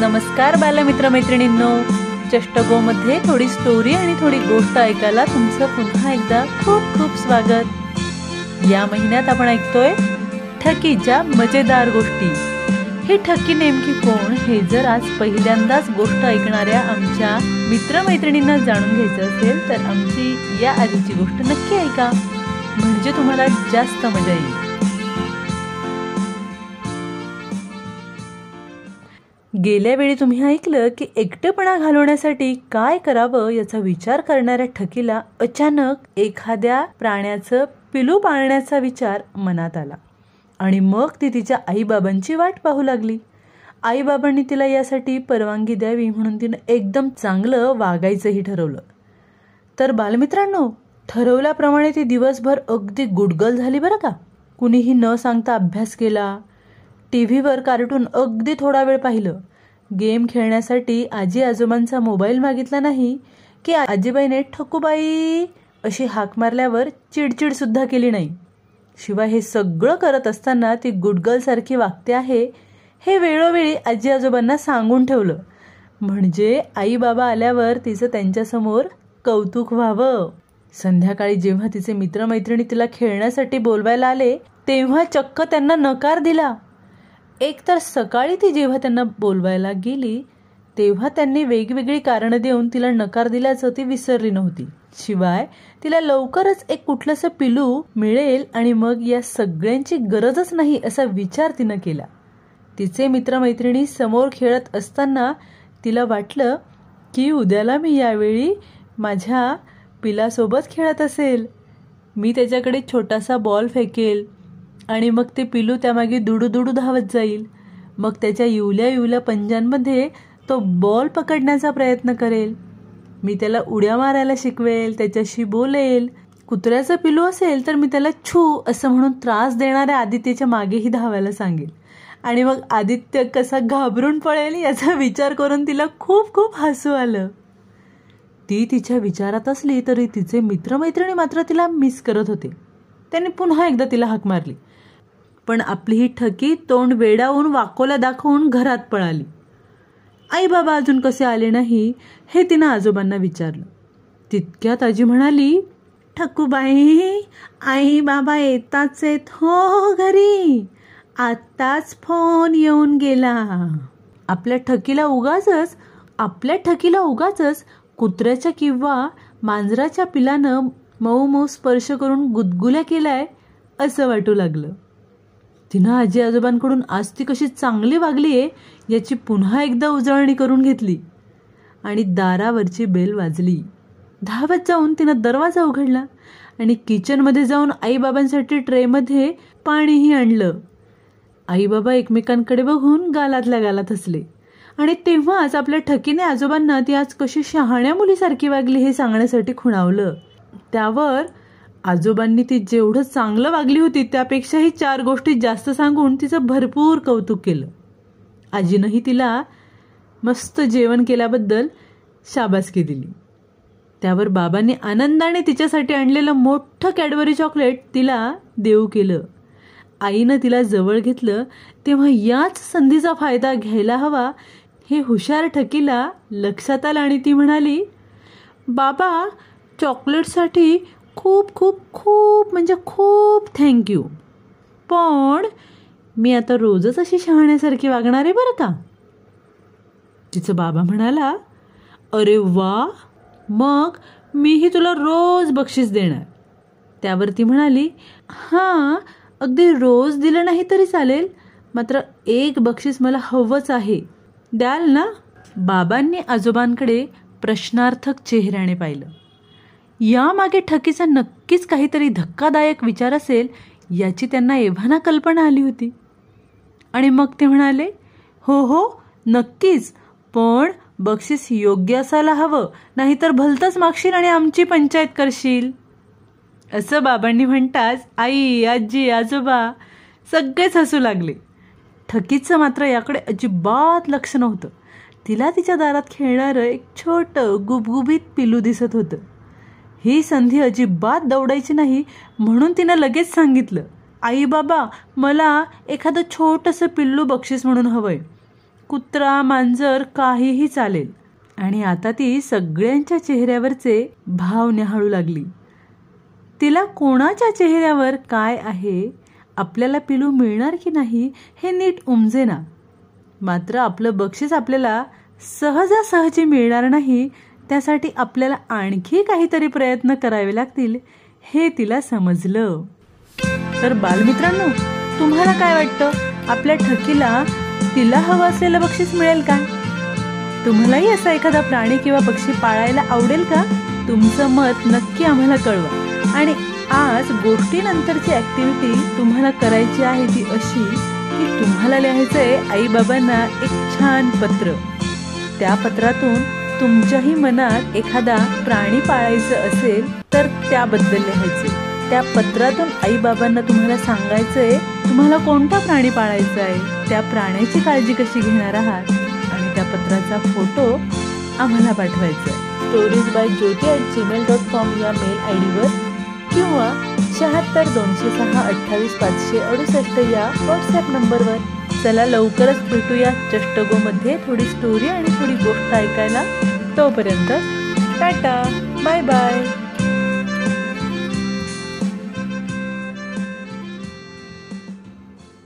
नमस्कार बालमित्र मैत्रिणींनो चष्टगो मध्ये थोडी स्टोरी आणि थोडी गोष्ट ऐकायला तुमचं पुन्हा एकदा खूप खूप स्वागत. या महिन्यात आपण ऐकतोय ठकीच्या मजेदार गोष्टी. ही ठकी नेमकी कोण हे जर आज पहिल्यांदाच गोष्ट ऐकणाऱ्या आमच्या मित्रमैत्रिणींना जाणून घ्यायचं असेल तर आमची या आधीची गोष्ट नक्की ऐका. म्हणजे तुम्हाला जास्त मजा येईल. गेल्या वेळी तुम्ही ऐकलं की एकटेपणा घालवण्यासाठी काय करावं याचा विचार करणाऱ्या ठकीला अचानक एखाद्या प्राण्याचं पिलू पाळण्याचा विचार मनात आला. आणि मग ती तिच्या आईबाबांची वाट पाहू लागली. आईबाबांनी तिला यासाठी परवानगी द्यावी म्हणून तिनं एकदम चांगलं वागायचंही ठरवलं. तर बालमित्रांनो ठरवल्याप्रमाणे ती दिवसभर अगदी गुडगल झाली बरं का? कुणीही न सांगता अभ्यास केला टी व्हीवर कार्टून अगदी थोडा वेळ पाहिलं गेम खेळण्यासाठी आजी आजोबांचा मोबाईल मागितला नाही की आजीबाईने ठकूबाई अशी हाक मारल्यावर चिडचिडसुद्धा केली नाही. शिवाय हे सगळं करत असताना ती गुडगलसारखी वागते आहे हे वेळोवेळी आजी आजोबांना सांगून ठेवलं. म्हणजे आई बाबा आल्यावर तिचं त्यांच्यासमोर कौतुक व्हावं. संध्याकाळी जेव्हा तिचे मित्रमैत्रिणी तिला खेळण्यासाठी बोलवायला आले तेव्हा चक्क त्यांना नकार दिला. एक तर सकाळी ती जेव्हा त्यांना बोलवायला गेली तेव्हा त्यांनी वेगवेगळी कारणं देऊन तिला नकार दिल्याचं ती विसरली नव्हती. शिवाय तिला लवकरच एक कुठलंसं पिलू मिळेल आणि मग या सगळ्यांची गरजच नाही असा विचार तिनं केला. तिचे मित्रमैत्रिणी समोर खेळत असताना तिला वाटलं की उद्याला मी यावेळी माझ्या पिलासोबत खेळत असेल. मी त्याच्याकडे छोटासा बॉल फेकेल. आणि मग ते पिलू त्यामागे दुडू दुडू धावत जाईल. मग त्याच्या युवल्या युवल्या पंजांमध्ये तो बॉल पकडण्याचा प्रयत्न करेल. मी त्याला उड्या मारायला शिकवेल त्याच्याशी बोलेल. कुत्र्याचं पिलू असेल तर मी त्याला छू असं म्हणून त्रास देणाऱ्या आदित्यच्या मागेही धावायला सांगेल. आणि मग आदित्य कसा घाबरून पळेल याचा विचार करून तिला खूप खूप हसू आलं. ती तिच्या विचारात असली तरी तिचे मित्रमैत्रिणी मात्र तिला मिस करत होते. त्यांनी पुन्हा एकदा तिला हाक मारली. पण आपली ही ठकी तोंड वेडावून वाकोला दाखवून घरात पळाली. आई बाबा अजून कसे आले नाही हे तिनं आजोबांना विचारलं. तितक्यात आजी म्हणाली ठकूबाई आई बाबा येताच आहेत हो, हो, हो घरी. आत्ताच फोन येऊन गेला. आपल्या ठकीला उगाच आपल्या ठकीला उगाच कुत्र्याच्या किंवा मांजराच्या पिलानं मऊ मऊ स्पर्श करून गुदगुल्या केलाय असं वाटू लागलं. तिनं आजी आजोबांकडून आज ती कशी चांगली वागली आहे याची पुन्हा एकदा उजळणी करून घेतली. आणि दारावरची बेल वाजली. धावत जाऊन तिनं दरवाजा उघडला आणि किचनमध्ये जाऊन आईबाबांसाठी ट्रेमध्ये पाणीही आणलं. आईबाबा एकमेकांकडे बघून गालातल्या गालात हसले. आणि तेव्हाच आपल्या ठकीने आजोबांना ती आज कशी शहाण्या मुलीसारखी वागली हे सांगण्यासाठी खुणावलं. त्यावर आजोबांनी ती जेवढं चांगलं वागली होती त्यापेक्षाही चार गोष्टी जास्त सांगून तिचं भरपूर कौतुक केलं. आजीनंही तिला मस्त जेवण केल्याबद्दल शाबासकी दिली. त्यावर बाबांनी आनंदाने तिच्यासाठी आणलेलं मोठं कॅडबरी चॉकलेट तिला देऊ केलं. आईनं तिला जवळ घेतलं तेव्हा याच संधीचा फायदा घ्यायला हवा हे हुशार ठकीला लक्षात आलं आणि ती म्हणाली बाबा चॉकलेटसाठी खूप खूप खूप म्हणजे खूप थँक्यू पण मी आता रोजच अशी शहाण्यासारखी वागणार आहे बरं का? तिचं बाबा म्हणाला अरे वा मग मीही तुला रोज बक्षीस देणार. त्यावर ती म्हणाली हां अगदी रोज दिलं नाही तरी चालेल मात्र एक बक्षीस मला हवंच आहे. द्याल ना? बाबांनी आजोबांकडे प्रश्नार्थक चेहऱ्याने पाहिलं. यामागे ठकीचा नक्कीच काहीतरी धक्कादायक विचार असेल याची त्यांना एव्हाना कल्पना आली होती. आणि मग ते म्हणाले हो हो नक्कीच पण बक्षीस योग्य असायला हवं नाहीतर भलतंच मागशील आणि आमची पंचायत करशील. असं बाबांनी म्हणताच आई आजी आजोबा सगळेच हसू लागले. ठकीचं मात्र याकडे अजिबात लक्ष नव्हतं. तिला तिच्या दारात खेळणारं एक छोटं गुबगुबीत पिलू दिसत होतं. ही संधी अजिबात दौडायची नाही म्हणून तिनं लगेच सांगितलं आई बाबा मला एखादं छोटंसं पिल्लू बक्षीस म्हणून हवंय. कुत्रा मांजर काहीही चालेल. आणि आता ती सगळ्यांच्या चेहऱ्यावरचे भाव निहाळू लागली. तिला कोणाच्या चेहऱ्यावर काय आहे? आपल्याला पिलू मिळणार की नाही? हे नीट उमजेना मात्र आपलं बक्षीस आपल्याला सहजासहजी मिळणार नाही त्यासाठी आपल्याला आणखी काहीतरी प्रयत्न करावे लागतील हे तिला समजलं. तर बालमित्रांनो तुम्हाला काय वाटतं? आपल्या ठकीला तिला हवं असलेलं बक्षीस मिळेल का? तुम्हालाही असा एखादा प्राणी किंवा पक्षी पाळायला आवडेल का? तुमचं मत नक्की आम्हाला कळवा. आणि आज गोष्टीनंतरची ऍक्टिव्हिटी तुम्हाला करायची आहे ती अशी की तुम्हाला लिहायचंय आई बाबांना एक छान पत्र. त्या पत्रातून तुमच्याही मनात एखादा प्राणी पाळायचं असेल तर त्याबद्दल लिहायचे. त्या पत्रातून आई बाबांना तुम्हाला सांगायचंय तुम्हाला कोणता प्राणी पाळायचा आहे? त्या प्राण्याची काळजी कशी घेणार आहात? आणि त्या पत्राचा फोटो आम्हाला पाठवायचा आहे. Stories by Jyoti at Gmail dot com या मेल आय डीवर किंवा शहात्तर दोनशे सहा अठ्ठावीस पाचशे अडुसष्ट या व्हॉट्सॲप नंबरवर. चला लवकरच भेटूया चष्टगोमध्ये थोडी स्टोरी आणि थोडी गोष्ट ऐकायला. तोपर्यंत टाटा. Bye bye